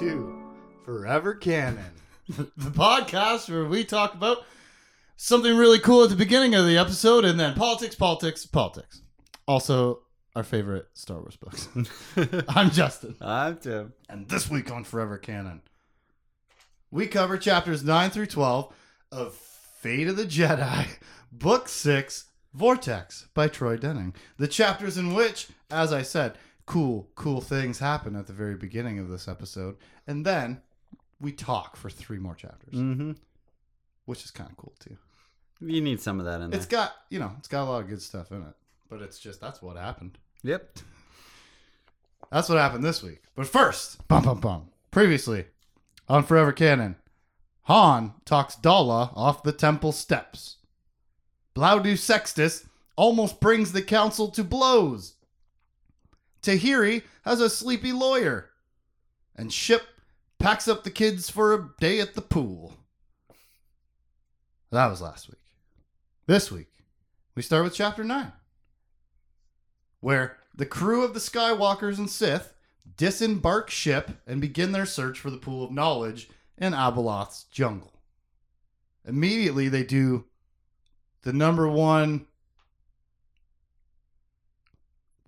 welcome to Forever Canon, the podcast where we talk about something really cool at the beginning of the episode and then politics, politics, politics. Also, our favorite Star Wars books. I'm Justin, I'm Tim. and this week on Forever Canon, we cover chapters 9 through 12 of Fate of the Jedi, Book 6, Vortex by Troy Denning. The chapters in which, as I said, cool, cool things happen at the very beginning of this episode. And then we talk for three more chapters, Mm-hmm. which is kind of cool too. You need some of that in there. It's got, you know, it's got a lot of good stuff in it, but it's just, that's what happened. yep. That's what happened this week. But first, bum bum bum. Previously on Forever Canon, Han talks Daala off the temple steps. Blaudu Sextus almost brings the council to blows. Tahiri has a sleepy lawyer. And Ship packs up the kids for a day at the pool. That was last week. This week, we start with chapter 9 where the crew of the Skywalkers and Sith disembark ship and begin their search for the pool of knowledge in Abeloth's jungle. Immediately, they do the number one.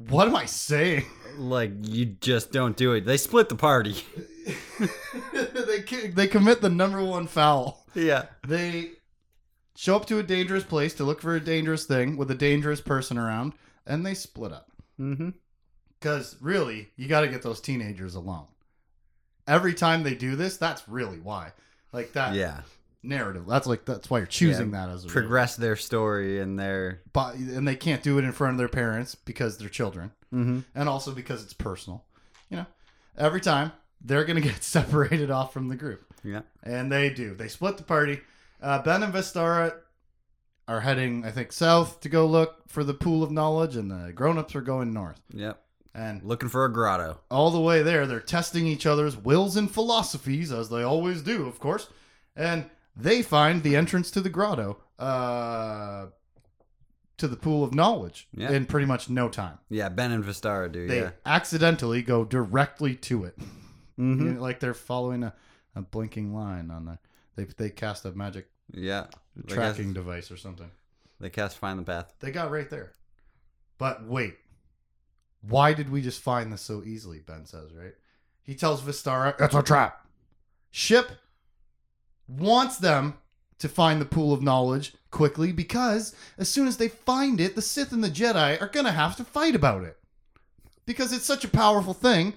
What am I saying? Like you just don't do it. They split the party. they they commit the number one foul. yeah. They show up to a dangerous place to look for a dangerous thing with a dangerous person around, and they split up. Mm-hmm. Because really, you got to get those teenagers alone. Every time they do this, that's really why. Like that Yeah. Narrative. That's like that's why you're choosing that as a Progress their story and their. But and they can't do it in front of their parents because they're children, Mm-hmm. and also because it's personal. You know, every time they're gonna get separated off from the group, Yeah. and they do. They split the party. Uh, ben and Vestara are heading, I think, south to go look for the pool of knowledge, and the grown-ups are going north. Yep. And Looking for a grotto. all the way there, they're testing each other's wills and philosophies, as they always do, of course. And they find the entrance to the grotto, uh, to the pool of knowledge, Yeah. in pretty much no time. Yeah. Ben and Vestara do. They yeah. accidentally go directly to it, Mm-hmm. You know, like they're following a, a blinking line on the. They they cast a magic Yeah. Tracking cast- device or something. They cast find the path. They got right there. But wait. Why did we just find this so easily? Ben says, right? He tells Vestara, it's a trap. Ship wants them to find the pool of knowledge quickly because as soon as they find it, the Sith and the Jedi are going to have to fight about it. Because it's such a powerful thing,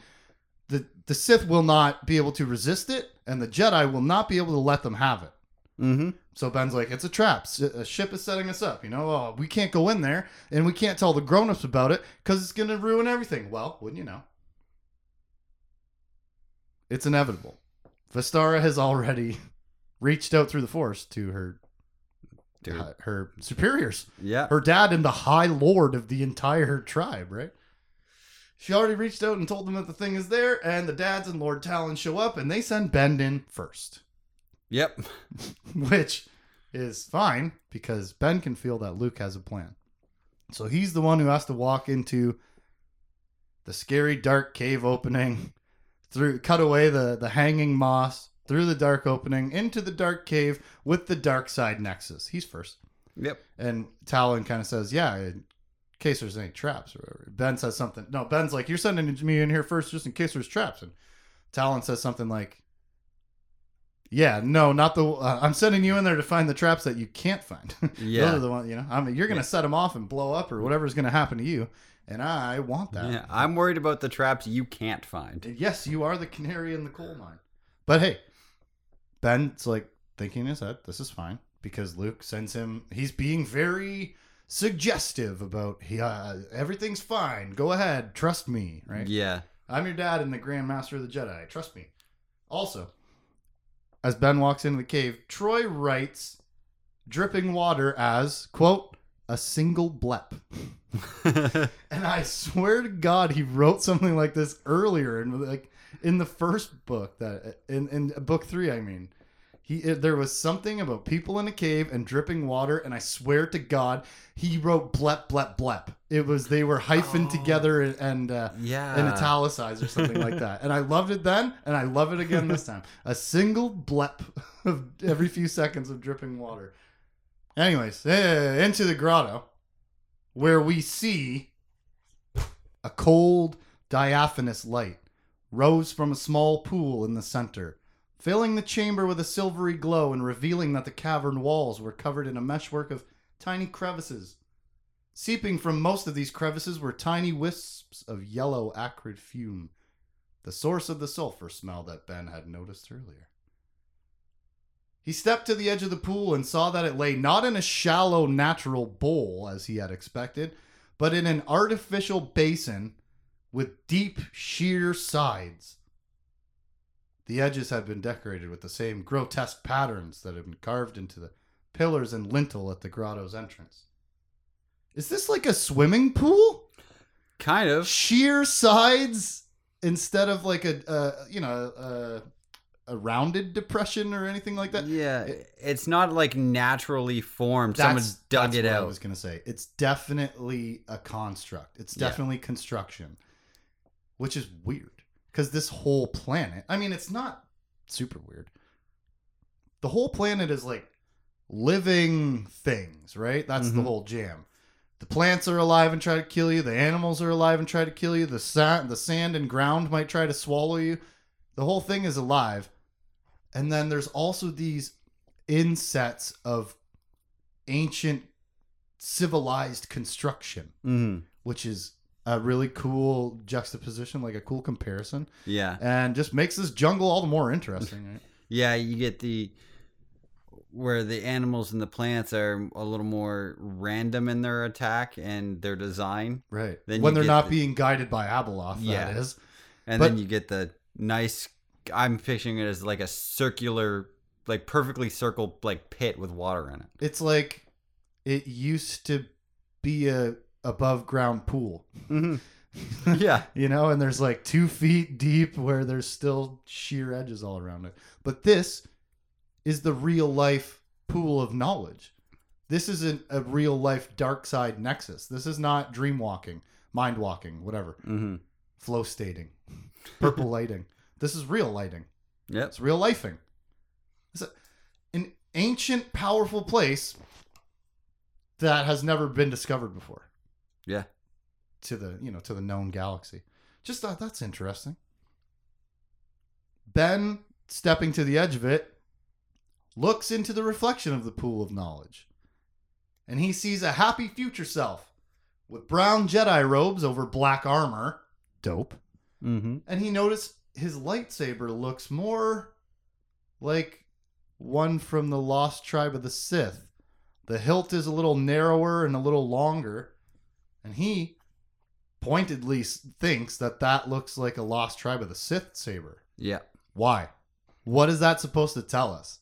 the, the Sith will not be able to resist it, and the Jedi will not be able to let them have it. Mm-hmm. So Ben's like, it's a trap. A ship is setting us up. You know, oh, we can't go in there and we can't tell the grown-ups about it because it's going to ruin everything. Well, wouldn't you know? It's inevitable. Vestara has already reached out through the Force to her Dude. uh, her superiors, Yeah. her dad and the High Lord of the entire tribe. Right? She already reached out and told them that the thing is there, and the dads and Lord Taalon show up, and they send Ben in first. Yep. which is fine because Ben can feel that Luke has a plan. So he's the one who has to walk into the scary dark cave opening, through cut away the the hanging moss, through the dark opening into the dark cave with the dark side nexus. He's first. Yep. And Taalon kind of says, "Yeah, in case there's any traps or whatever." Ben says something. No, Ben's like, "You're sending me in here first, just in case there's traps." And Taalon says something like, "Yeah, no, not the. Uh, I'm sending you in there to find the traps that you can't find. Yeah. Those are the ones. You know, I mean, you're gonna set them off and blow up or whatever's gonna happen to you, and I want that. Yeah. I'm worried about the traps you can't find. Yes, you are the canary in the coal mine. But hey, Ben's like thinking in his head, this is fine because Luke sends him. He's being very suggestive about he uh, everything's fine. Go ahead, trust me. Right? Yeah. I'm your dad and the Grand Master of the Jedi. Trust me. Also, as Ben walks into the cave, Troy writes dripping water as quote a single blep. And I swear to God, he wrote something like this earlier, and like in the first book that in in book three, I mean, He it, there was something about people in a cave and dripping water, and I swear to God, he wrote blep blep blep. It was they were hyphened Oh. together and uh, Yeah. and italicized or something like that. And I loved it then, and I love it again this time. A single blep of every few seconds of dripping water. Anyways, eh, into the grotto, where we see a cold, diaphanous light rose from a small pool in the center, filling the chamber with a silvery glow and revealing that the cavern walls were covered in a meshwork of tiny crevices. Seeping from most of these crevices were tiny wisps of yellow, acrid fume, the source of the sulfur smell that Ben had noticed earlier. He stepped to the edge of the pool and saw that it lay not in a shallow, natural bowl as he had expected, but in an artificial basin with deep, sheer sides. The edges had been decorated with the same grotesque patterns that had been carved into the pillars and lintel at the grotto's entrance. Is this like a swimming pool? kind of. Sheer sides instead of like a, uh, you know, a, a rounded depression or anything like that. Yeah. It's not like naturally formed. Someone dug that's it what I was gonna say it's definitely a construct. It's Yeah. definitely construction, which is weird because this whole planet. I mean, it's not super weird. The whole planet is like living things, right? That's the Mhm. whole jam. The plants are alive and try to kill you. The animals are alive and try to kill you. The sand, the sand and ground might try to swallow you. The whole thing is alive. And then there's also these insets of ancient civilized construction, hmm which is a really cool juxtaposition, like a cool comparison, Yeah. and just makes this jungle all the more interesting. Right? Yeah, you get the where the animals and the plants are a little more random in their attack and their design, right. Then when they're not the- being guided by Abeloth, Yeah. that is. and But- then you get the nice. I'm picturing it as like a circular, like perfectly circled like pit with water in it. It's like it used to be a above ground pool. Mm-hmm. Yeah, you know, and there's like two feet deep where there's still sheer edges all around it. But this is the real life pool of knowledge. This isn't a real life dark side nexus. This is not dream walking, mind walking, whatever, mm-hmm. flow stating, purple lighting. This is real lighting. yep, It's real lifing. It's a, an ancient, powerful place that has never been discovered before yeah, to the you know to the known galaxy. Just thought that's interesting. Ben stepping to the edge of it looks into the reflection of the pool of knowledge, and he sees a happy future self with brown Jedi robes over black armor. Dope. mm-hmm. And he noticed his lightsaber looks more like one from the Lost Tribe of the Sith. The hilt is a little narrower and a little longer, and he pointedly thinks that that looks like a Lost Tribe of the Sith saber. yeah. Why? What is that supposed to tell us?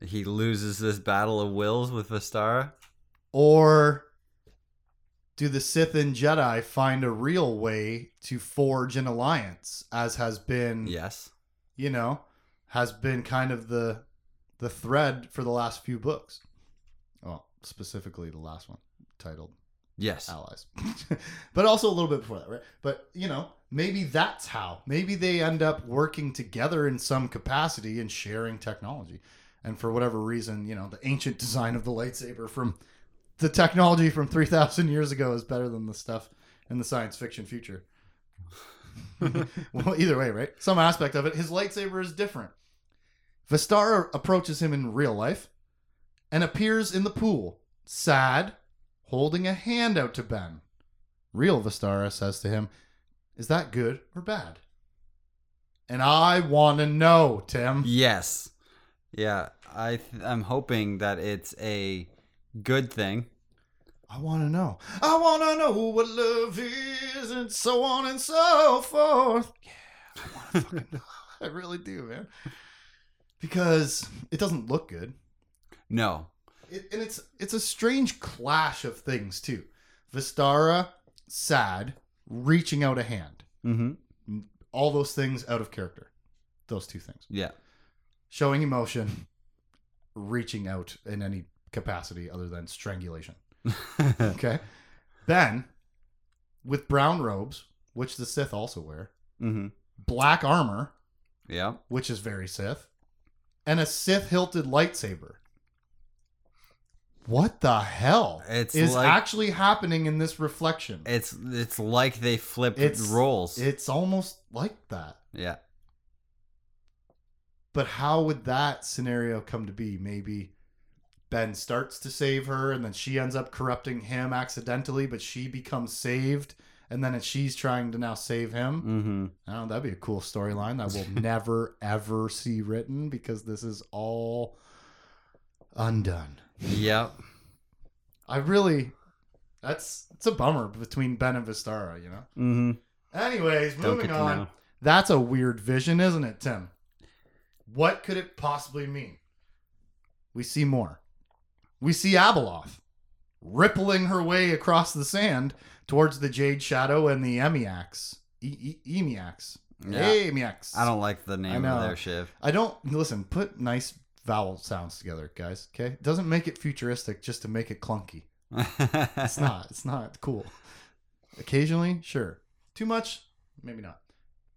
He loses this battle of wills with Vestara. Or do the Sith and Jedi find a real way to forge an alliance, as has been Yes. you know, has been kind of the the thread for the last few books. Well, specifically the last one titled Yes. Allies. but also a little bit before that, right? But, you know, maybe that's how. Maybe they end up working together in some capacity and sharing technology. And for whatever reason, you know, the ancient design of the lightsaber from the technology from 3000 years ago is better than the stuff in the science fiction future. well, either way, right? Some aspect of it, his lightsaber is different. Vestara approaches him in real life and appears in the pool, sad, holding a hand out to Ben. Real Vestara says to him, Is that good or bad? And I want to know, Tim. Yes. Yeah. I th- I'm hoping that it's a good thing. I want to know. I want to know what love is and so on and so forth. Yeah, I want to fucking know. I really do, man. Because it doesn't look good. No. It, and it's it's a strange clash of things too. Vestara, sad, reaching out a hand. Mm-hmm. All those things out of character. Those two things. Yeah. showing emotion, reaching out in any capacity other than strangulation. Okay. then, with brown robes, which the Sith also wear, hmm black armor, yeah, which is very Sith, and a Sith hilted lightsaber. What the hell It's is like- actually happening in this reflection? It's it's like they flipped It's- roles. It's almost like that. yeah. But how would that scenario come to be? Maybe Ben starts to save her and then she ends up corrupting him accidentally, but she becomes saved and then she's trying to now save him. Mm-hmm. I don't know, that'd be a cool storyline that we'll never ever see written because this is all undone. Yep. I really that's it's a bummer between Ben and Vestara, you know. Mm-hmm. Anyways, moving on. know. That's a weird vision, isn't it, Tim? What could it possibly mean? We see more. We see Abeloth rippling her way across the sand towards the Jade Shadow and the Emiax. E- e- Emiax. Yeah. Emiax. I don't like the name of their Shiv. I don't listen. Put nice vowel sounds together, guys. Okay, it doesn't make it futuristic just to make it clunky. It's not. It's not cool. Occasionally, sure. Too much, maybe not.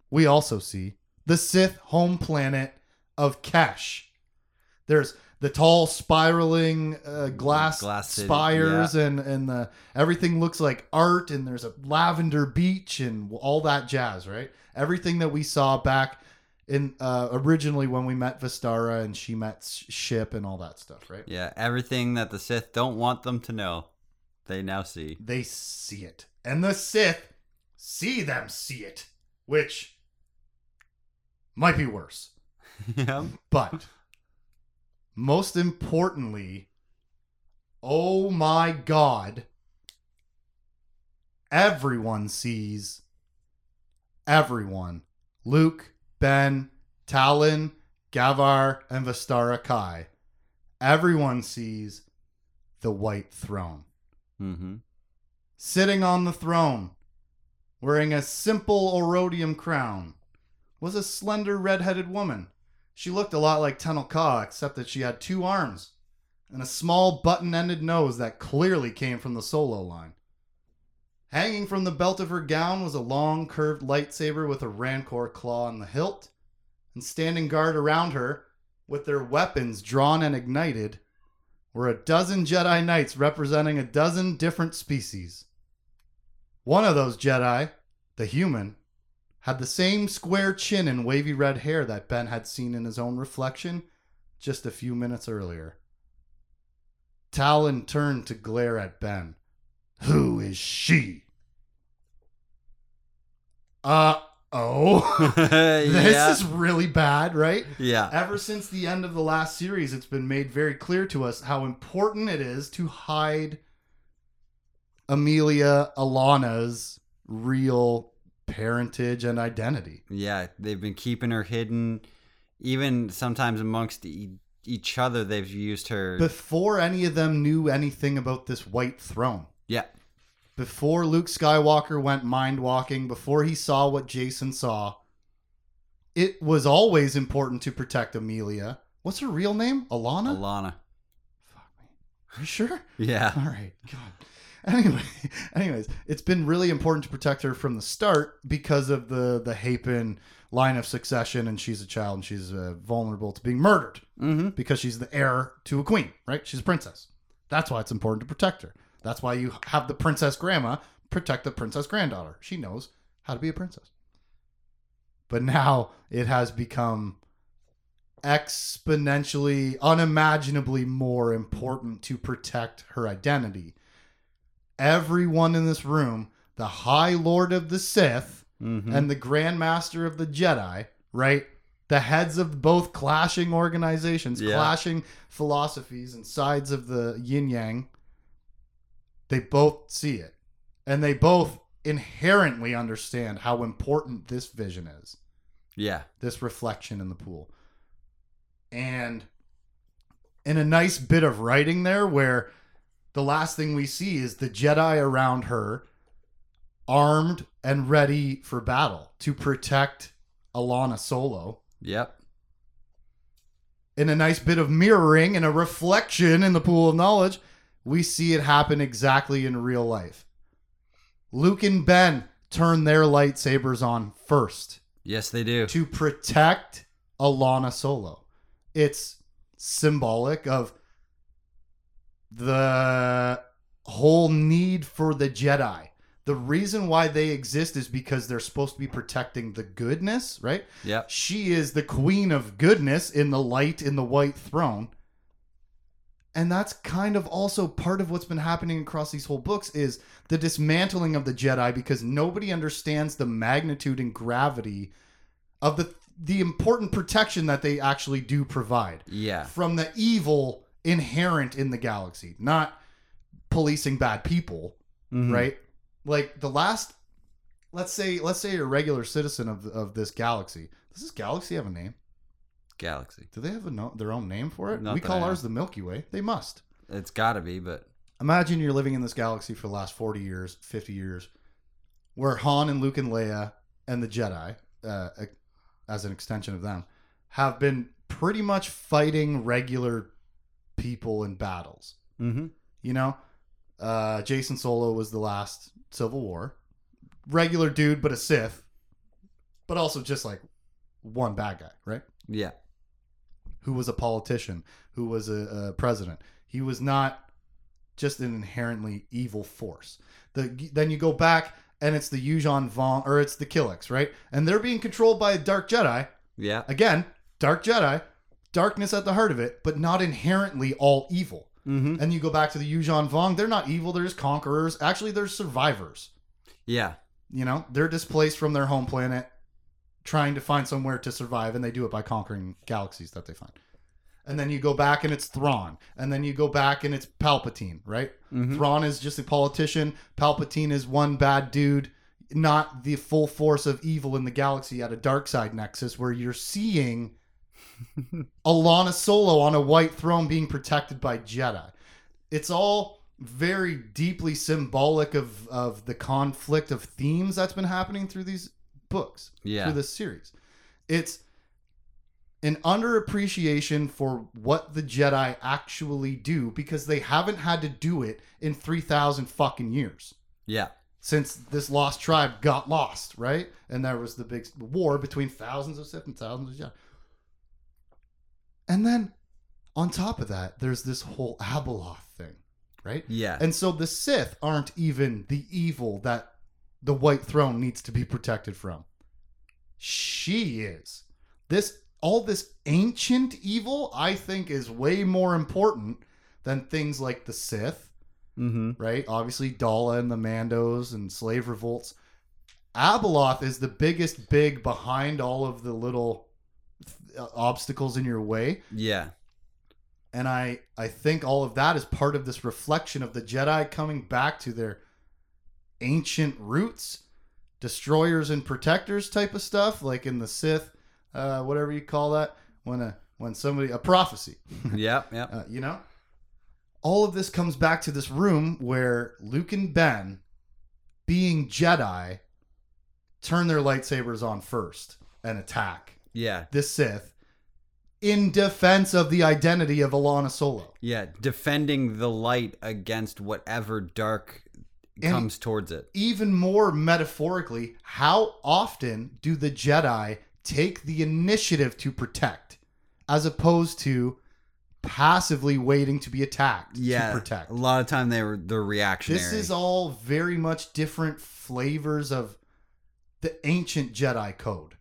We also see the Sith home planet of Kesh. There's the tall spiraling uh, glass, Glass city, spires and and the everything looks like art and there's a lavender beach and all that jazz, right? Everything that we saw back in uh, originally when we met Vestara and she met Ship and all that stuff, right? Yeah, everything that the Sith don't want them to know, they now see. they see it. And the Sith see them see it, which might be worse. yep. But most importantly, oh my God, everyone sees everyone. Luke, Ben, Taalon, Gavar, and Vestara Khai. Everyone sees the white throne Mm-hmm. sitting on the throne, wearing a simple aurodium crown, was a slender red-headed woman. She looked a lot like Tenel Ka, except that she had two arms and a small button-ended nose that clearly came from the solo line. Hanging from the belt of her gown was a long, curved lightsaber with a rancor claw on the hilt, and standing guard around her, with their weapons drawn and ignited, were a dozen Jedi Knights representing a dozen different species. One of those Jedi, the human, had the same square chin and wavy red hair that Ben had seen in his own reflection just a few minutes earlier. Taalon turned to glare at Ben. Who is she? Uh oh. this yeah. is really bad, right? yeah. Ever since the end of the last series, it's been made very clear to us how important it is to hide Amelia Allana's real parentage and identity. Yeah, they've been keeping her hidden. Even sometimes amongst e- each other, they've used her. Before any of them knew anything about this white throne, yeah, before Luke Skywalker went mind walking, before he saw what Jacen saw, it was always important to protect Amelia. What's her real name? Allana? Allana. Fuck me. Are you sure? Yeah. All right. God. Anyway, anyways, it's been really important to protect her from the start because of the the Hapan line of succession, and she's a child and she's uh, vulnerable to being murdered Mm-hmm. because she's the heir to a queen, right? She's a princess. That's why it's important to protect her. That's why you have the princess grandma protect the princess granddaughter. She knows how to be a princess. But now it has become exponentially, unimaginably more important to protect her identity. Everyone in this room, the High Lord of the Sith Mm-hmm. and the Grand Master of the Jedi, right? The heads of both clashing organizations, Yeah. clashing philosophies and sides of the yin yang, they both see it. And they both inherently understand how important this vision is yeah. this reflection in the pool. And in a nice bit of writing there where the last thing we see is the Jedi around her armed and ready for battle to protect Allana Solo. Yep. in a nice bit of mirroring and a reflection in the pool of knowledge, we see it happen exactly in real life. Luke and Ben turn their lightsabers on first Yes, they do. to protect Allana Solo. It's symbolic of the whole need for the Jedi. The reason why they exist is because they're supposed to be protecting the goodness, right? Yeah. She is the queen of goodness in the light in the white throne. And that's kind of also part of what's been happening across these whole books is the dismantling of the Jedi because nobody understands the magnitude and gravity of the the important protection that they actually do provide Yeah. from the evil inherent in the galaxy, not policing bad people Mhm. right? Like the last, let's say, let's say you're a regular citizen of of this galaxy. Does this galaxy have a name? Galaxy. Do they have a no, their own name for it? Not we that call I ours the Milky Way. They must. It's got to be, but Imagine you're living in this galaxy for the last forty years, fifty years, where Han and Luke and Leia and the Jedi, uh, as an extension of them, have been pretty much fighting regular people in battles. mm-hmm. You know, uh, Jacen Solo was the last Civil War. Regular dude, but a Sith, but also just like one bad guy, right? yeah. Who was a politician, who was a, a president. He was not just an inherently evil force. The then you go back and it's the Yuuzhan Vong or it's the Killiks, right? And they're being controlled by a dark Jedi. Yeah. Again, dark Jedi, darkness at the heart of it, but not inherently all evil. Mm-hmm. And you go back to the Yuuzhan Vong, they're not evil, they're just conquerors. Actually, they're survivors. Yeah. You know, they're displaced from their home planet, trying to find somewhere to survive, and they do it by conquering galaxies that they find. And then you go back and it's Thrawn. And then you go back and it's Palpatine, right? Mhm. Thrawn is just a politician. Palpatine is one bad dude, not the full force of evil in the galaxy at a dark side nexus where you're seeing Allana Solo on a white throne being protected by Jedi. It's all very deeply symbolic of, of the conflict of themes that's been happening through these books, Yeah. through this series. It's an underappreciation for what the Jedi actually do because they haven't had to do it in 3,000 fucking years Yeah. since this lost tribe got lost, right? And there was the big war between thousands of Sith and thousands of Jedi. And then on top of that, there's this whole Abeloth thing, right? Yeah. And so the Sith aren't even the evil that the White Throne needs to be protected from. She is. This all this ancient evil, I think, is way more important than things like the Sith, mm-hmm. right? Obviously, Daala and the Mandos and slave revolts. Abeloth is the biggest big behind all of the little uh, obstacles in your way Yeah. and I I think all of that is part of this reflection of the Jedi coming back to their ancient roots, destroyers and protectors type of stuff, like in the Sith, uh, whatever you call that, when a when somebody a prophecy, yeah, yeah. uh, you know. All of this comes back to this room where Luke and Ben, being Jedi, turn their lightsabers on first and attack Yeah. the Sith in defense of the identity of Allana Solo. Yeah. Defending the light against whatever dark And- comes towards it. Even more metaphorically, how often do the Jedi take the initiative to protect as opposed to passively waiting to be attacked Yeah. to protect? A lot of time they were the reactionary. This is all very much different flavors of the ancient Jedi code.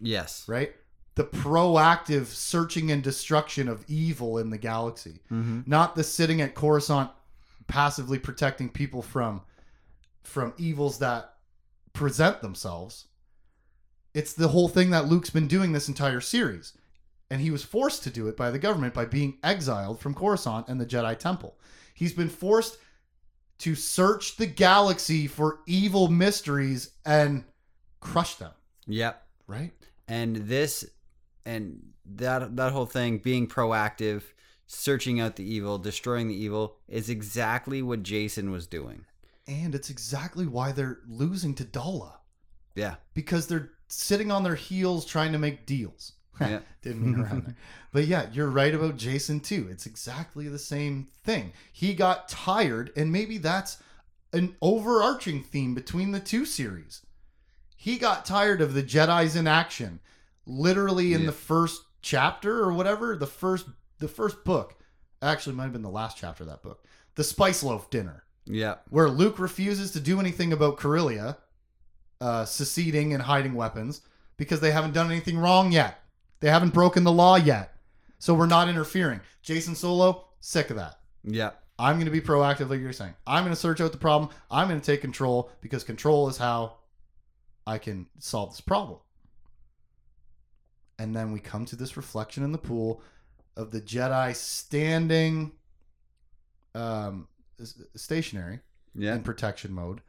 yes. right? The proactive searching and destruction of evil in the galaxy, Mm-hmm. not the sitting at Coruscant passively protecting people from from evils that present themselves. It's the whole thing that Luke's been doing this entire series. And he was forced to do it by the government by being exiled from Coruscant and the Jedi Temple. He's been forced to search the galaxy for evil mysteries and crush them, Yep. right? and this and that that whole thing being proactive searching out the evil destroying the evil is exactly what Jacen was doing And it's exactly why they're losing to Daala yeah because they're sitting on their heels trying to make deals. Yeah. Didn't mean around there. But yeah, you're right about Jacen too. It's exactly the same thing. He got tired, and maybe that's an overarching theme between the two series. He got tired of the Jedi's in action. Literally in Yeah. the first chapter or whatever, the first the first book. Actually might have been the last chapter of that book. The Spice Loaf Dinner Yeah. where Luke refuses to do anything about Corellia uh, seceding and hiding weapons because they haven't done anything wrong yet. They haven't broken the law yet. So we're not interfering. Jacen Solo, sick of that. Yeah. I'm going to be proactive, like you're saying. I'm going to search out the problem. I'm going to take control because control is how I can solve this problem. And then we come to this reflection in the pool of the Jedi standing um, stationary Yeah. in protection mode.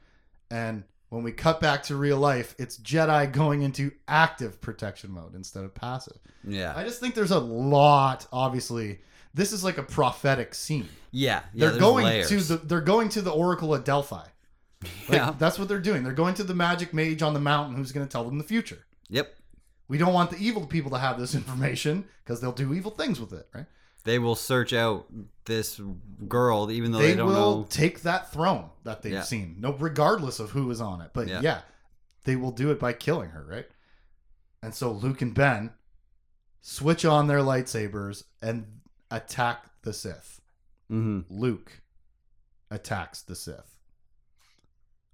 And when we cut back to real life, it's Jedi going into active protection mode instead of passive. Yeah. I just think there's a lot, obviously. This is like a prophetic scene. Yeah. yeah They're going layers. to the they're going to the Oracle at Delphi. Like, Yeah. That's what they're doing. They're going to the magic mage on the mountain who's going to tell them the future. Yep. We don't want the evil people to have this information because they'll do evil things with it, right? They will search out this girl, even though they, they don't will know. take that throne that they've Yeah. seen, no, regardless of who is on it. But Yeah. yeah. they will do it by killing her, right? And so Luke and Ben switch on their lightsabers and attack the Sith. hmm Luke attacks the Sith.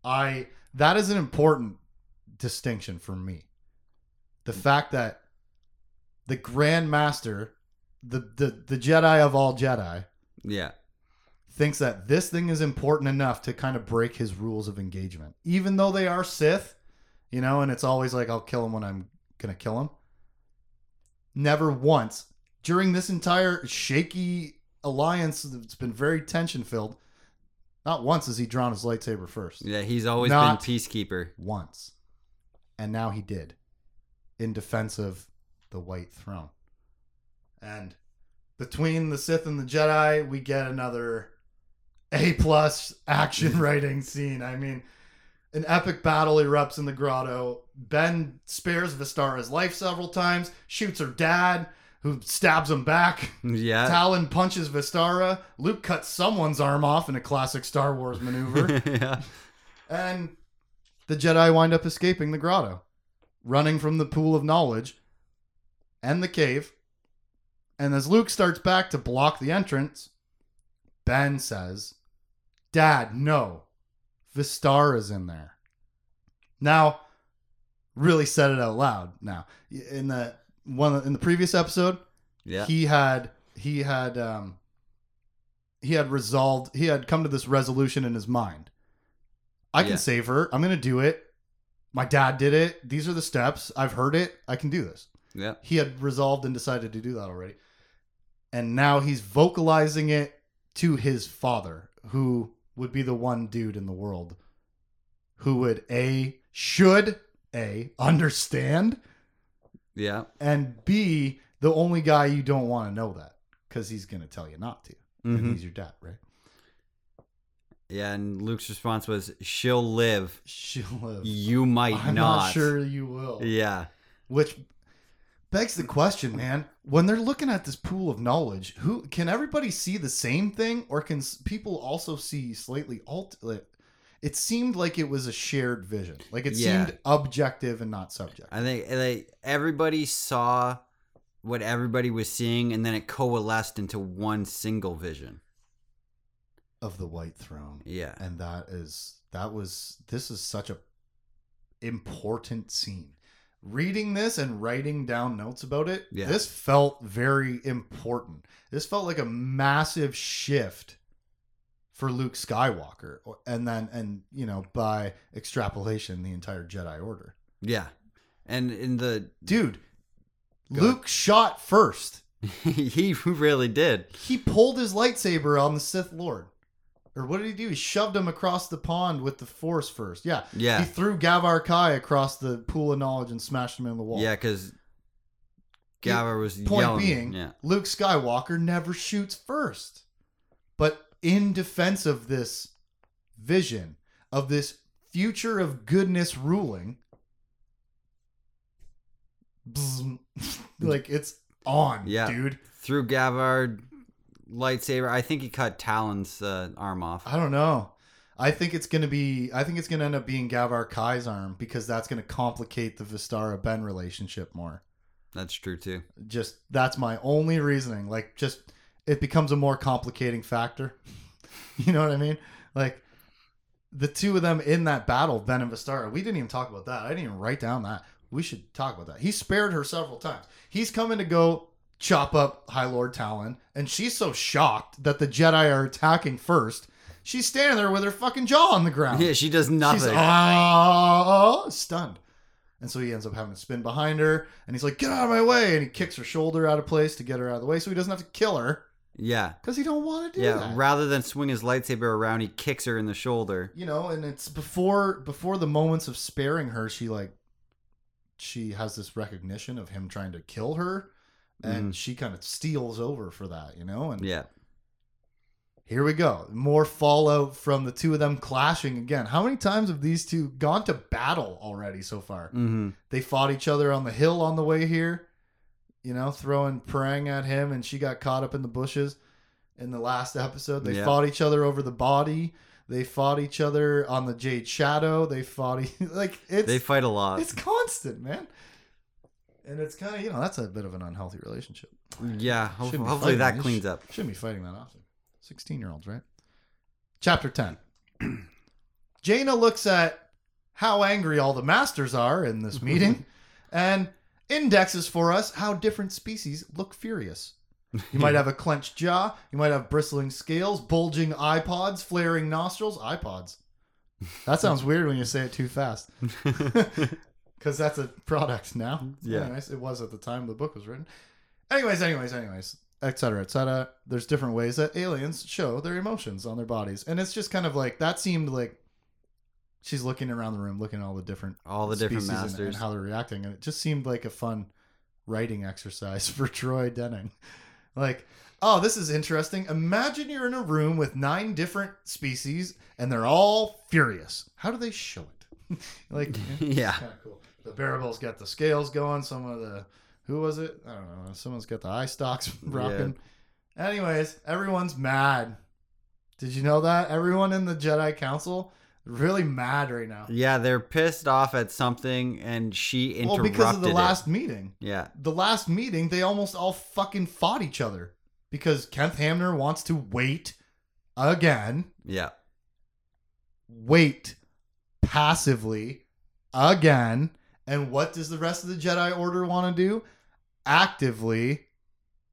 I that is an important distinction for me. The fact that the Grand Master, the the, the Jedi of all Jedi, Yeah. thinks that this thing is important enough to kind of break his rules of engagement. Even though they are Sith, you know, and it's always like I'll kill him when I'm going to kill him. Never once during this entire shaky alliance that's been very tension filled, not once has he drawn his lightsaber first. Yeah. He's always Not- been peacekeeper. Once. And now he did in defense of the white throne. And between the Sith and the Jedi, we get another A plus action writing scene. I mean, an epic battle erupts in the grotto. Ben spares Vestara's life several times, shoots her dad, who stabs him back. Yeah. Taalon punches Vestara. Luke cuts someone's arm off in a classic Star Wars maneuver. yeah. And the Jedi wind up escaping the grotto, running from the pool of knowledge and the cave. And as Luke starts back to block the entrance, Ben says, Dad, no. Vistar is in there. Now, really said it out loud now. In the one in the previous episode, Yeah. he had he had um he had resolved he had come to this resolution in his mind i can Yeah. save her i'm gonna do it my dad did it these are the steps i've heard it i can do this yeah. he had resolved and decided to do that already and now he's vocalizing it to his father who would be the one dude in the world who would a should a understand Yeah. and B, the only guy you don't want to know that because he's going to tell you not to. And Mhm. he's your dad, right? Yeah. And Luke's response was, "She'll live. She'll live. You might not. I'm not." not sure you will. Yeah. Which begs the question, man. When they're looking at this pool of knowledge, who can everybody see the same thing, or can people also see slightly alt? It seemed like it was a shared vision. Like it Yeah. seemed objective and not subjective. I think like everybody saw what everybody was seeing, and then it coalesced into one single vision. Of the White Throne. Yeah. and that is that was this is such a important scene reading this and writing down notes about it Yeah. this felt very important this felt like a massive shift for luke skywalker and then and you know by extrapolation the entire jedi order Yeah. And in the dude Go luke shot first he really did. he pulled his lightsaber on the sith lord or what did he do he shoved him across the pond with the force first yeah Yeah. He threw Gavar Khai across the pool of knowledge and smashed him in the wall. Yeah, because Gavar was yelling. Point yelling. being, yeah. Luke Skywalker never shoots first. But in defense of this vision, of this future of goodness ruling, like it's on, Yeah. dude. Through Gavard lightsaber. I think he cut Taalon's uh, arm off. I don't know. I think it's gonna be. I think it's gonna end up being Gavar Khai's arm because that's gonna complicate the Vestara Ben relationship more. That's true too. Just that's my only reasoning. Like, just it becomes a more complicating factor. you know what I mean? Like the two of them in that battle, Ben and Vestara. We didn't even talk about that. I didn't even write down that. We should talk about that. He spared her several times. He's coming to go chop up High Lord Taalon, and she's so shocked that the Jedi are attacking first. She's standing there with her fucking jaw on the ground. Yeah, she does She's nothing. ah, stunned. And so he ends up having to spin behind her, and he's like, "Get out of my way!" And he kicks her shoulder out of place to get her out of the way, so he doesn't have to kill her yeah. because he don't want to do Yeah. that. Rather than swing his lightsaber around, he kicks her in the shoulder. you know, and it's before before the moments of sparing her, she like she has this recognition of him trying to kill her, and Mhm. she kind of steals over for that, you know, and Yeah. Here we go. More fallout from the two of them clashing again. How many times have these two gone to battle already so far? hmm They fought each other on the hill on the way here, you know, throwing praying at him, and she got caught up in the bushes in the last episode. They Yeah. fought each other over the body. They fought each other on the Jade Shadow. They fought e- like it's They fight a lot. it's constant, man. And it's kind of you know that's a bit of an unhealthy relationship. Yeah. ho- hopefully that cleans up. Shouldn't be fighting that often. 16 year olds, right? Chapter 10. Jaina looks at how angry all the masters are in this meeting and indexes for us how different species look furious. You might have a clenched jaw, you might have bristling scales, bulging iPods, flaring nostrils. iPods. That sounds weird when you say it too fast. Because that's a product now. Yeah. Anyways, it was at the time the book was written. Anyways, anyways, anyways, et cetera, et cetera. There's different ways that aliens show their emotions on their bodies. And it's just kind of like, that seemed like she's looking around the room, looking at all the different All the different species and- masters. and how they're reacting. And it just seemed like a fun writing exercise for Troy Denning. Like, oh, this is interesting. Imagine you're in a room with nine different species and they're all furious. How do they show it? like, Yeah. kind of cool. The Barabel's got the scales going. Some of the, who was it? I don't know. Someone's got the eye stalks rocking. Anyways, everyone's mad. Did you know that? Everyone in the Jedi Council really mad right now. yeah, they're pissed off at something, and she interrupted. Well, because of the it. last meeting. Yeah. The last meeting, they almost all fucking fought each other because Kenneth Hamner wants to wait again, Yeah. wait passively again. And what does the rest of the Jedi Order want to do? Actively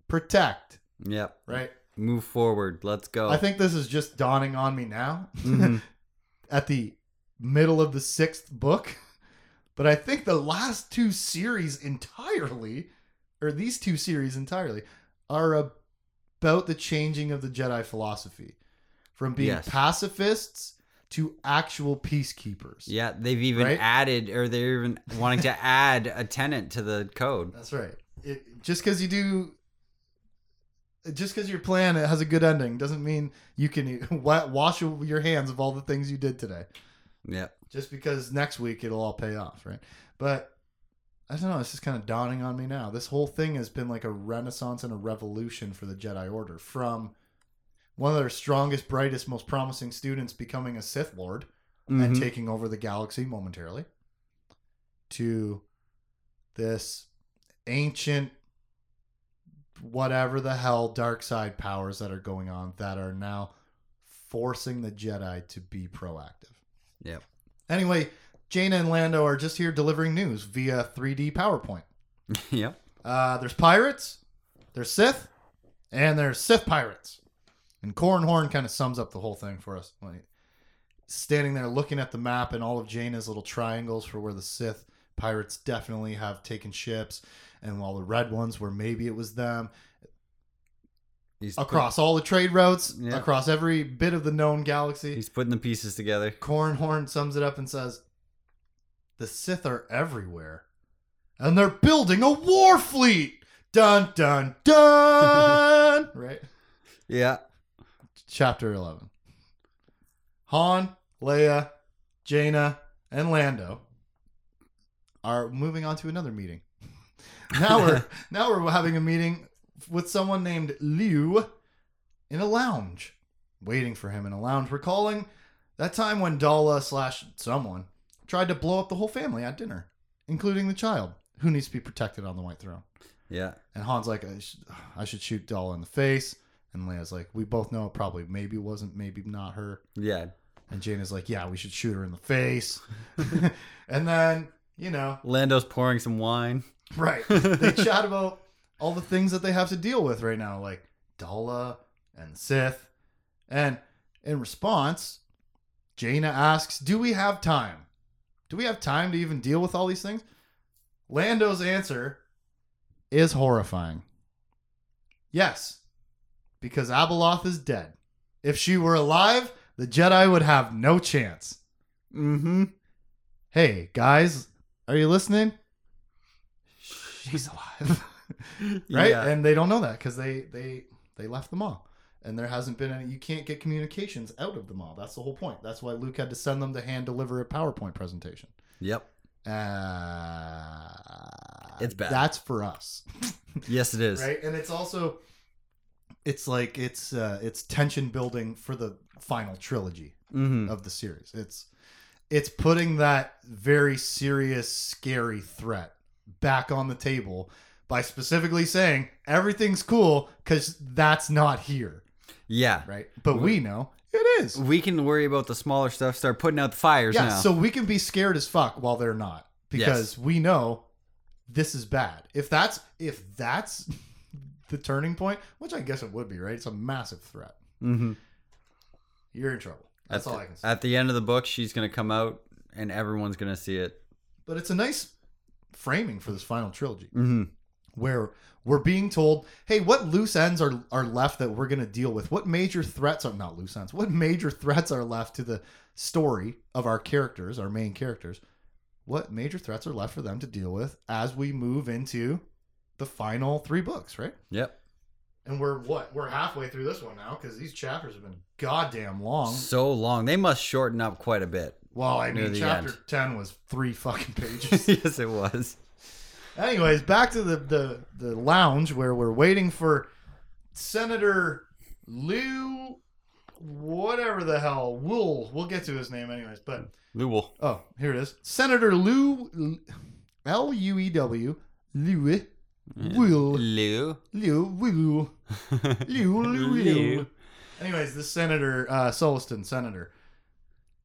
protect, Yep. right? Move forward. Let's go. I think this is just dawning on me now Mhm. at the middle of the sixth book. But I think the last two series entirely, or these two series entirely, are about the changing of the Jedi philosophy from being Yes. pacifists to actual peacekeepers. yeah, they've even Right? added, or they're even wanting to add a tenant to the code. That's right. It, just because you do, just because your plan has a good ending doesn't mean you can wash your hands of all the things you did today. Yeah. just because next week it'll all pay off, right? But I don't know. It's just kind of dawning on me now. This whole thing has been like a renaissance and a revolution for the Jedi Order from one of their strongest, brightest, most promising students becoming a Sith Lord and Mhm. taking over the galaxy momentarily to this ancient whatever the hell dark side powers that are going on that are now forcing the Jedi to be proactive. Yep. Anyway, Jaina and Lando are just here delivering news via 3D PowerPoint. yep. Uh, there's pirates, there's Sith, and there's Sith pirates. And Corran Horn kind of sums up the whole thing for us. Like, standing there looking at the map and all of Jaina's little triangles for where the Sith pirates definitely have taken ships, and all the red ones where maybe it was them. He's Across all the trade routes, Yeah. across every bit of the known galaxy. he's putting the pieces together. Corran Horn sums it up and says, The Sith are everywhere. And they're building a war fleet. Dun dun dun. right? Yeah. Chapter 11. Han, Leia, Jaina, and Lando are moving on to another meeting. now we're now we're having a meeting with someone named Liu in a lounge, waiting for him in a lounge, recalling that time when Daala slash someone tried to blow up the whole family at dinner, including the child, who needs to be protected on the White Throne. Yeah. And Han's like, I should, I should shoot Daala in the face. And Leia's like, we both know it probably maybe wasn't, maybe not her. Yeah. And Jane is like, yeah, we should shoot her in the face. and then, you know, Lando's pouring some wine. right. They chat about all the things that they have to deal with right now, like Daala and Sith. And in response, Jaina asks, Do we have time? Do we have time to even deal with all these things? Lando's answer is horrifying. Yes, because Abeloth is dead. If she were alive, the Jedi would have no chance. Mm-hmm. Hey, guys, are you listening? She's alive. right? Yeah. And they don't know that because they they they left the mall, and there hasn't been any. You can't get communications out of the mall. That's the whole point. That's why Luke had to send them to hand deliver a PowerPoint presentation. Yep. Uh, It's bad. That's for us, Yes, it is. right? And it's also, it's like it's uh, it's tension building for the final trilogy Mm-hmm. of the series. It's it's putting that very serious, scary threat back on the table by specifically saying everything's cool because that's not here, Yeah. right? But we know it is. We can worry about the smaller stuff. Start putting out the fires Yeah, now. so we can be scared as fuck while they're not because we know this is bad. If that's if that's the turning point, which I guess it would be, right? It's a massive threat. mm-hmm. You're in trouble. That's at all the, I can say. At the end of the book, she's gonna come out, and everyone's gonna see it. But it's a nice framing for this final trilogy. Mm-hmm. where we're being told, hey, what loose ends are are left that we're going to deal with? What major threats are not loose ends? What major threats are left to the story of our characters, our main characters? What major threats are left for them to deal with as we move into the final three books, right? Yep. And we're what? We're halfway through this one now because these chapters have been goddamn long. So long. They must shorten up quite a bit. Well, I mean, chapter end. 10 was three fucking pages. yes, it was. Anyways, back to the, the the lounge where we're waiting for Senator Lou, whatever the hell, Wool. We'll get to his name anyways. But Lewell. oh, here it is, Senator Lou, L U E W, Lou, Will, Lou. Lou, Will, Lou, Lou, Lou. Anyways, this Senator uh, Sullustan, Senator,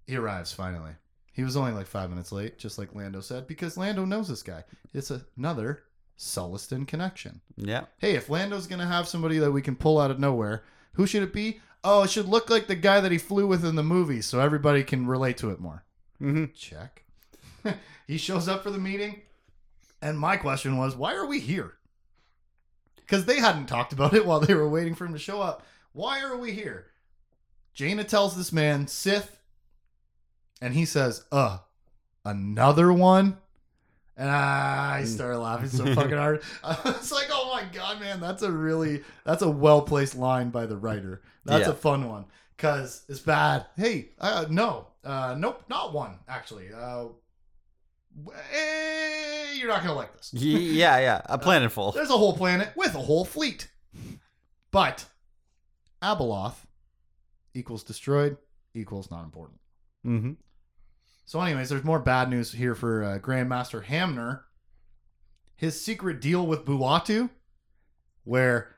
he arrives finally. He was only like five minutes late, just like Lando said, because Lando knows this guy. It's another Sullustan connection. Yeah. Hey, if Lando's gonna have somebody that we can pull out of nowhere, who should it be? Oh, it should look like the guy that he flew with in the movie, so everybody can relate to it more. Mm-hmm. Check. he shows up for the meeting, and my question was, why are we here? Because they hadn't talked about it while they were waiting for him to show up. Why are we here? Jaina tells this man, Sith, and he says, uh, another one? And I started laughing so fucking hard. I was like, oh my God, man, that's a really, that's a well placed line by the writer. That's Yeah. a fun one. Because it's bad. Hey, uh, no, uh, nope, not one, actually. Uh, eh, you're not going to like this. yeah, yeah. A planet full. There's a whole planet with a whole fleet. But Abeloth equals destroyed equals not important. Mm-hmm. So, anyways, there's more bad news here for uh, Grandmaster Hamner. His secret deal with Bwua'tu, where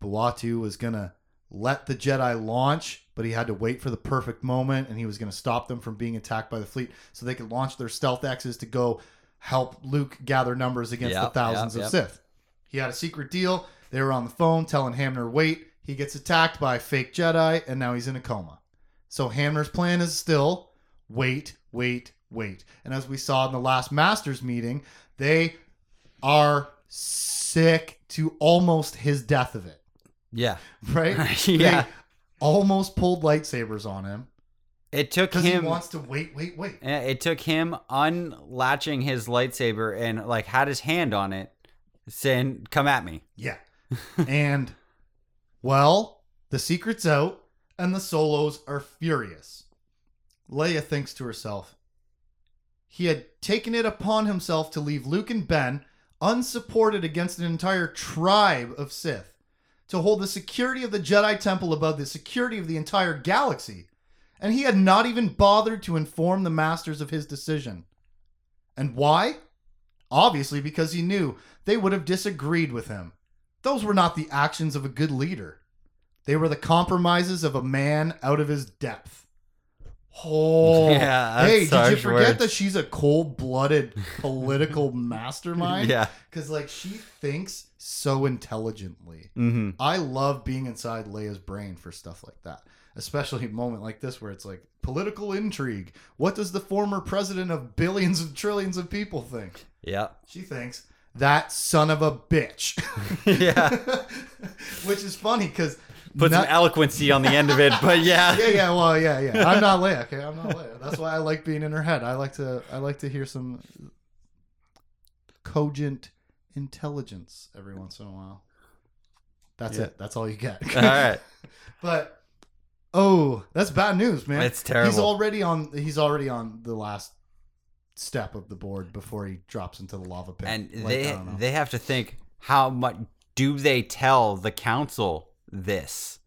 Bwua'tu was gonna let the Jedi launch, but he had to wait for the perfect moment, and he was gonna stop them from being attacked by the fleet, so they could launch their stealth X's to go help Luke gather numbers against Yep, the thousands yep, of yep. Sith. He had a secret deal. They were on the phone telling Hamner, "Wait." He gets attacked by a fake Jedi, and now he's in a coma. So Hamner's plan is still wait, wait, wait. And as we saw in the last Masters meeting, they are sick to almost his death of it, Yeah. right? yeah. They almost pulled lightsabers on him It took because he him. wants to wait, wait, wait. It took him unlatching his lightsaber and like had his hand on it, saying, "Come at me." Yeah. and, well, the secret's out, and the solos are furious. Leia thinks to herself, he had taken it upon himself to leave Luke and Ben unsupported against an entire tribe of Sith, to hold the security of the Jedi Temple above the security of the entire galaxy. And he had not even bothered to inform the masters of his decision. And why? Obviously, because he knew they would have disagreed with him. Those were not the actions of a good leader. They were the compromises of a man out of his depth. Oh, Yeah, hey, did you forget words. that she's a cold-blooded political mastermind? Yeah. because like she thinks so intelligently. Mm-hmm. I love being inside Leia's brain for stuff like that, especially a moment like this where it's like political intrigue. What does the former president of billions and trillions of people think? Yeah. She thinks that son of a bitch. Yeah. Which is funny because Put some eloquency on the end of it, but yeah. yeah, yeah, well, yeah, yeah. I'm not Leia. Okay, I'm not Leia. That's why I like being in her head. I like to, I like to hear some cogent intelligence every once in a while. That's Yeah. it. That's all you get. All right. But oh, that's bad news, man. It's terrible. He's already on. He's already on the last step of the board before he drops into the lava pit. and Like, they they have to think how much do they tell the council this?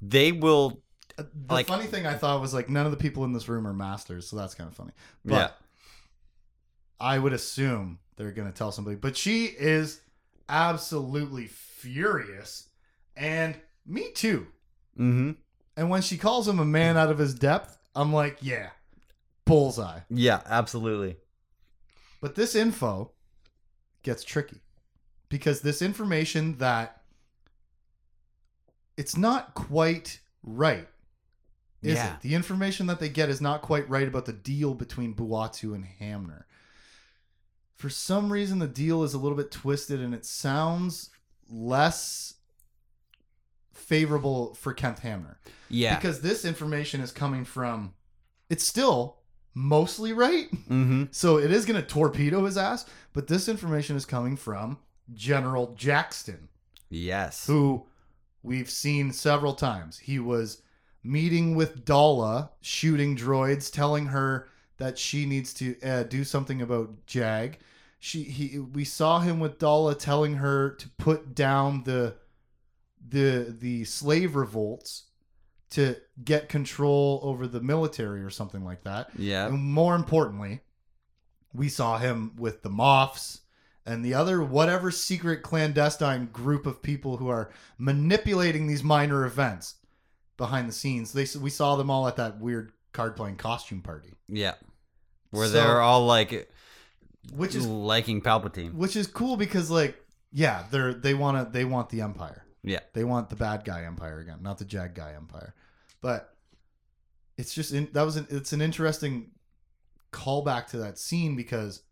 They will. Uh, the like- funny thing I thought was like none of the people in this room are masters, so that's kind of funny. But yeah. I would assume they're going to tell somebody. But she is absolutely furious. And me too. Mm-hmm. And when she calls him a man out of his depth, I'm like, yeah, bullseye. Yeah. Absolutely. But this info gets tricky because this information that it's not quite right. Is Yeah. it? The information that they get is not quite right about the deal between Bwua'tu and Hamner. For some reason, the deal is a little bit twisted and it sounds less favorable for Kent Hamner. Yeah. Because this information is coming from, it's still mostly right. mm-hmm. So it is going to torpedo his ass, but this information is coming from General Jackson, Yes. who we've seen several times. He was meeting with Daala, shooting droids, telling her that she needs to uh, do something about Jag. She he we saw him with Daala telling her to put down the the the slave revolts to get control over the military or something like that. Yeah. And more importantly, we saw him with the Moffs and the other whatever secret clandestine group of people who are manipulating these minor events behind the scenes. They we saw them all at that weird card playing costume party, Yeah. Where So- they're all like which is liking Palpatine. which is cool because like yeah, they're they want to they want the empire. Yeah. They want the bad guy empire again, not the Jag guy empire. But it's just in, that was an, it's an interesting callback to that scene because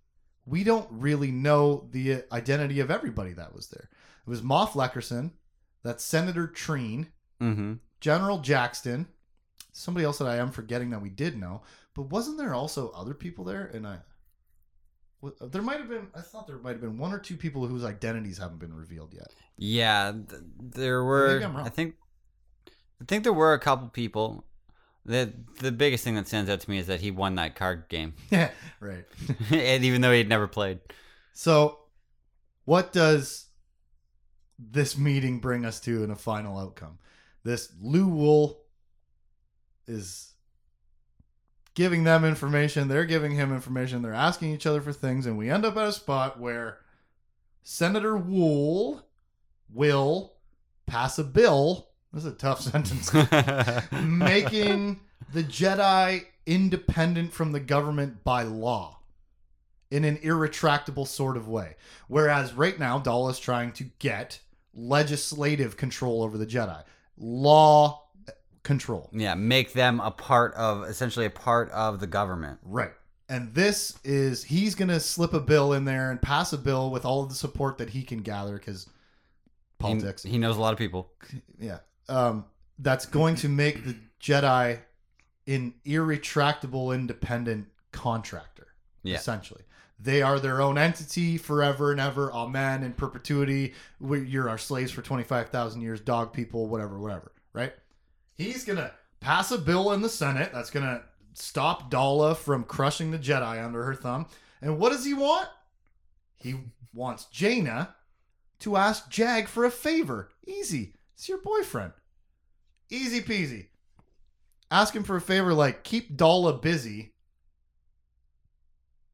we don't really know the identity of everybody that was there. It was Moff Lecersen, that's Senator Treen, Mm-hmm. General Jackson, somebody else that I am forgetting that we did know, but wasn't there also other people there? And I, there might have been. I thought there might have been one or two people whose identities haven't been revealed yet. Yeah, th- there were. Maybe I'm wrong. I think, I think there were a couple people. The the biggest thing that stands out to me is that he won that card game, Yeah, right. and even though he'd never played. So, what does this meeting bring us to in a final outcome? This Lou Wuul is giving them information. They're giving him information. They're asking each other for things, and we end up at a spot where Senator Wuul will pass a bill. This is a tough sentence. making the Jedi independent from the government by law in an irretractable sort of way. Whereas right now, Daala is trying to get legislative control over the Jedi, law control. yeah, make them a part of essentially a part of the government. Right. And this is, he's going to slip a bill in there and pass a bill with all of the support that he can gather because He- politics. He, knows a lot of people. yeah um that's going to make the jedi an irretractable independent contractor Yeah. essentially they are their own entity forever and ever amen in perpetuity we, you're our slaves for 25000 years dog people whatever whatever right he's gonna pass a bill in the senate that's gonna stop daala from crushing the jedi under her thumb and what does he want He wants Jaina to ask Jag for a favor. Easy. It's your boyfriend. Easy peasy. Ask him for a favor like keep Daala busy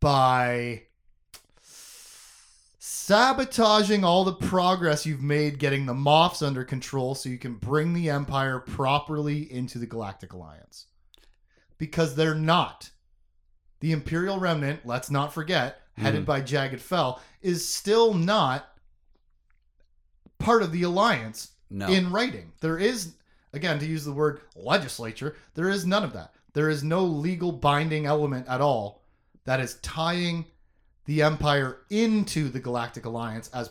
by sabotaging all the progress you've made getting the Moffs under control so you can bring the Empire properly into the Galactic Alliance. Because they're not. The Imperial Remnant, let's not forget, headed Mhm. by Jagged Fel, is still not part of the Alliance No. in writing. There is, again, to use the word legislature, there is none of that. There is no legal binding element at all that is tying the Empire into the Galactic Alliance as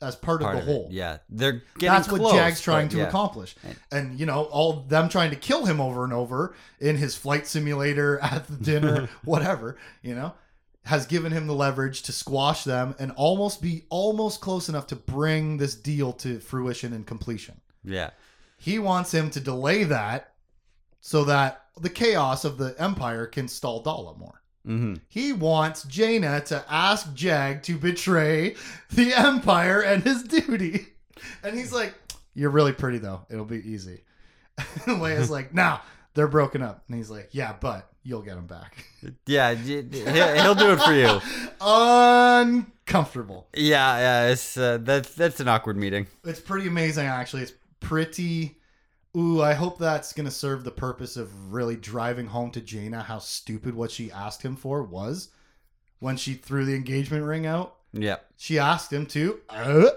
as part, part of the it. whole. Yeah, they're getting That's what Jag's trying to yeah. accomplish. And- And, you know, all them trying to kill him over and over in his flight simulator, at the dinner, whatever, you know, has given him the leverage to squash them and almost be almost close enough to bring this deal to fruition and completion. Yeah, He wants him to delay that so that the chaos of the Empire can stall Daala more. Hmm He wants Jaina to ask Jag to betray the Empire and his duty. And he's like, You're really pretty, though. It'll be easy. And Leia's like, Nah, they're broken up. And he's like, Yeah, but you'll get them back. yeah. He'll, he'll do it for you. Uncomfortable. Yeah, yeah. It's uh, that's that's an awkward meeting. It's pretty amazing, actually. It's pretty. Ooh, I hope that's going to serve the purpose of really driving home to Jaina how stupid what she asked him for was when she threw the engagement ring out. Yeah, She asked him to uh,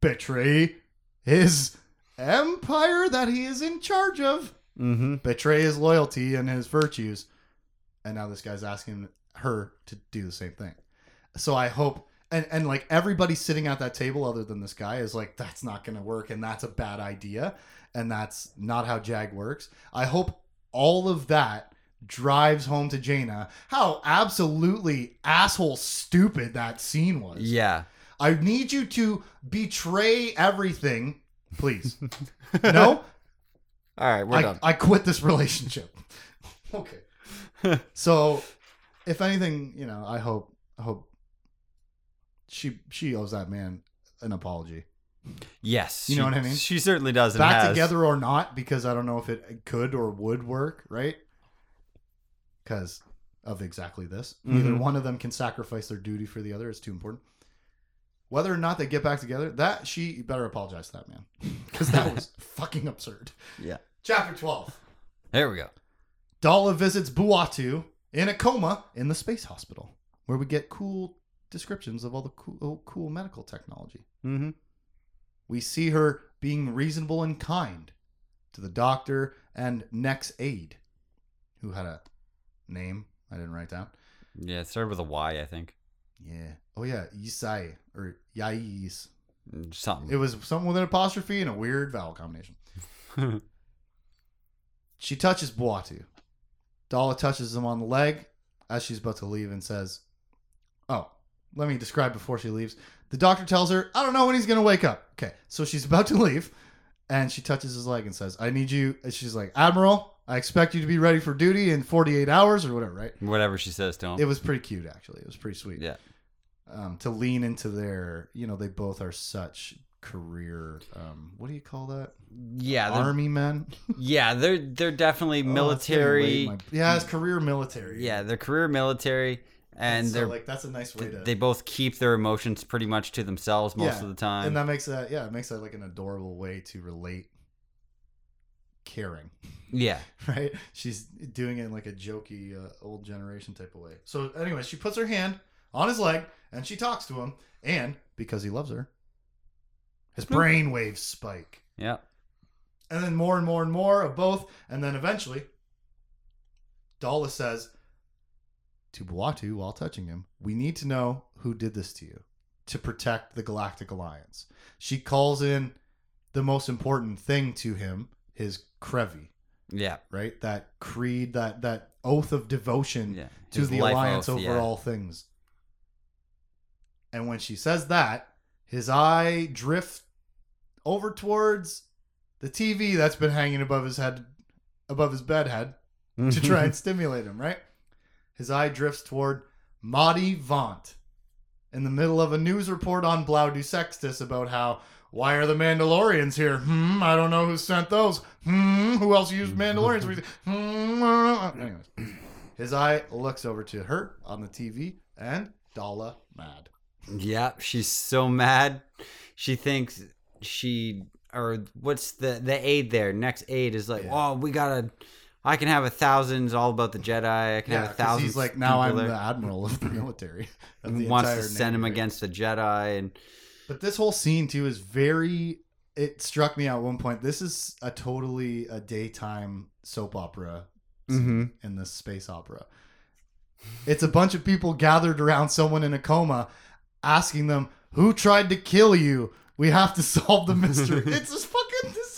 betray his empire that he is in charge of, mm-hmm. betray his loyalty and his virtues. And now this guy's asking her to do the same thing. So I hope. And, and like everybody sitting at that table other than this guy is like that's not going to work and that's a bad idea and that's not how jag works i hope all of that drives home to jaina how absolutely asshole stupid that scene was yeah. I need you to betray everything, please. no, All right, we're I, done. I quit this relationship. okay. so, if anything, you know, I hope, I hope she she owes that man an apology. Yes, You know what I mean? She certainly does. Back has. together or not, because I don't know if it could or would work, right? Because of exactly this. Neither Mhm. one of them can sacrifice their duty for the other. It's too important. Whether or not they get back together, that she better apologize to that man. Because that was fucking absurd. Yeah. Chapter 12. There we go. Daala visits Bwua'tu in a coma in the space hospital, where we get cool descriptions of all the cool, cool medical technology. Mm-hmm. We see her being reasonable and kind to the doctor and Nex aide, who had a name I didn't write down. Yeah, it started with a Y, I think. Yeah. Oh yeah, Yisai or Yais. Something. It was something with an apostrophe and a weird vowel combination. She touches Bwua'tu. Dala touches him on the leg as she's about to leave and says, Oh, let me describe before she leaves. The doctor tells her, I don't know when he's going to wake up. Okay, so she's about to leave and she touches his leg and says, I need you. And she's like, Admiral, I expect you to be ready for duty in 48 hours or whatever, right? Whatever she says to him. It was pretty cute, actually. It was pretty sweet. yeah. Um, to lean into their, you know, they both are such career, um, what do you call that? Yeah. They're, Army men? yeah. They're they're definitely Oh, military. late, my- yeah, it's career military. yeah, they're career military, and so, they're like that's a nice way to. they both keep their emotions pretty much to themselves most Yeah, of the time. and that makes that yeah, it makes that like an adorable way to relate caring, yeah. right? She's doing it in like a jokey uh, old generation type of way. So anyway, she puts her hand on his leg and she talks to him, and because he loves her, his brain waves spike. Yeah. and then more and more and more of both, and then eventually, Daala says to Bwua'tu while touching him, "We need to know who did this to you to protect the Galactic Alliance." She calls in the most important thing to him, his Krevi, Yeah. right? That creed, that that oath of devotion Yeah. to the alliance oath, over yeah. all things. And when she says that, his eye drifts over towards the TV that's been hanging above his head, above his bed head, to try and stimulate him, right? His eye drifts toward Madhi Vaandt, in the middle of a news report on Blau du Sextus about how why are the Mandalorians here? Hmm, I don't know who sent those. Hmm, who else used Mandalorians? Hmm, know. Anyways, his eye looks over to her on the TV and Daala mad. Yeah, she's so mad. She thinks she or what's the the aide there? Next aide is like, Yeah. oh, we gotta. I can have a thousand. It's all about the Jedi. I can have a thousand. he's like now I'm people the admiral of the military. of the wants to send him against the Jedi, and But this whole scene too is very. It struck me at one point. This is a totally a daytime soap opera scene mm-hmm. in this space opera. It's a bunch of people gathered around someone in a coma, asking them who tried to kill you. We have to solve the mystery. it's this fucking this is a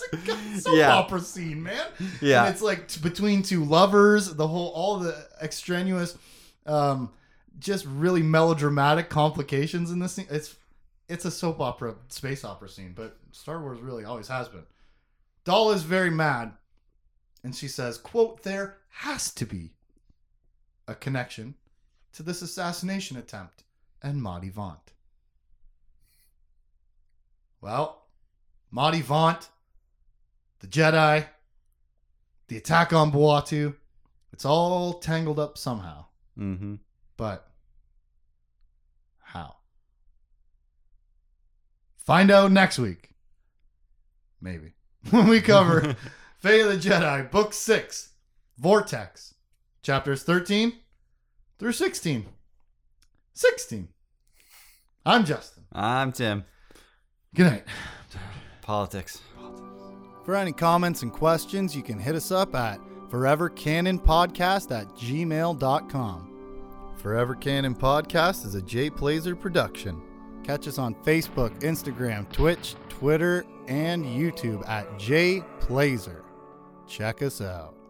soap Yeah. opera scene, man. Yeah. and it's like t- between two lovers. The whole all the extraneous, um, just really melodramatic complications in this scene. It's it's a soap opera, space opera scene, but Star Wars really always has been. Daala is very mad, and she says, "quote There has to be a connection to this assassination attempt and Madhi Vaandt." Well, Madhi Vaandt, the Jedi, the attack on Bwua'tu, it's all tangled up somehow. mm-hmm. But how? Find out next week. Maybe. When we cover Fate of the Jedi, Book 6, Vortex, chapters 13 through 16. 16. I'm Justin. I'm Tim. Good night. Politics. For any comments and questions, you can hit us up at forevercanonpodcast at gmail.com. Forever Canon Podcast is a Jay Plazer production. Catch us on Facebook, Instagram, Twitch, Twitter, and YouTube at Jay Plazer. Check us out.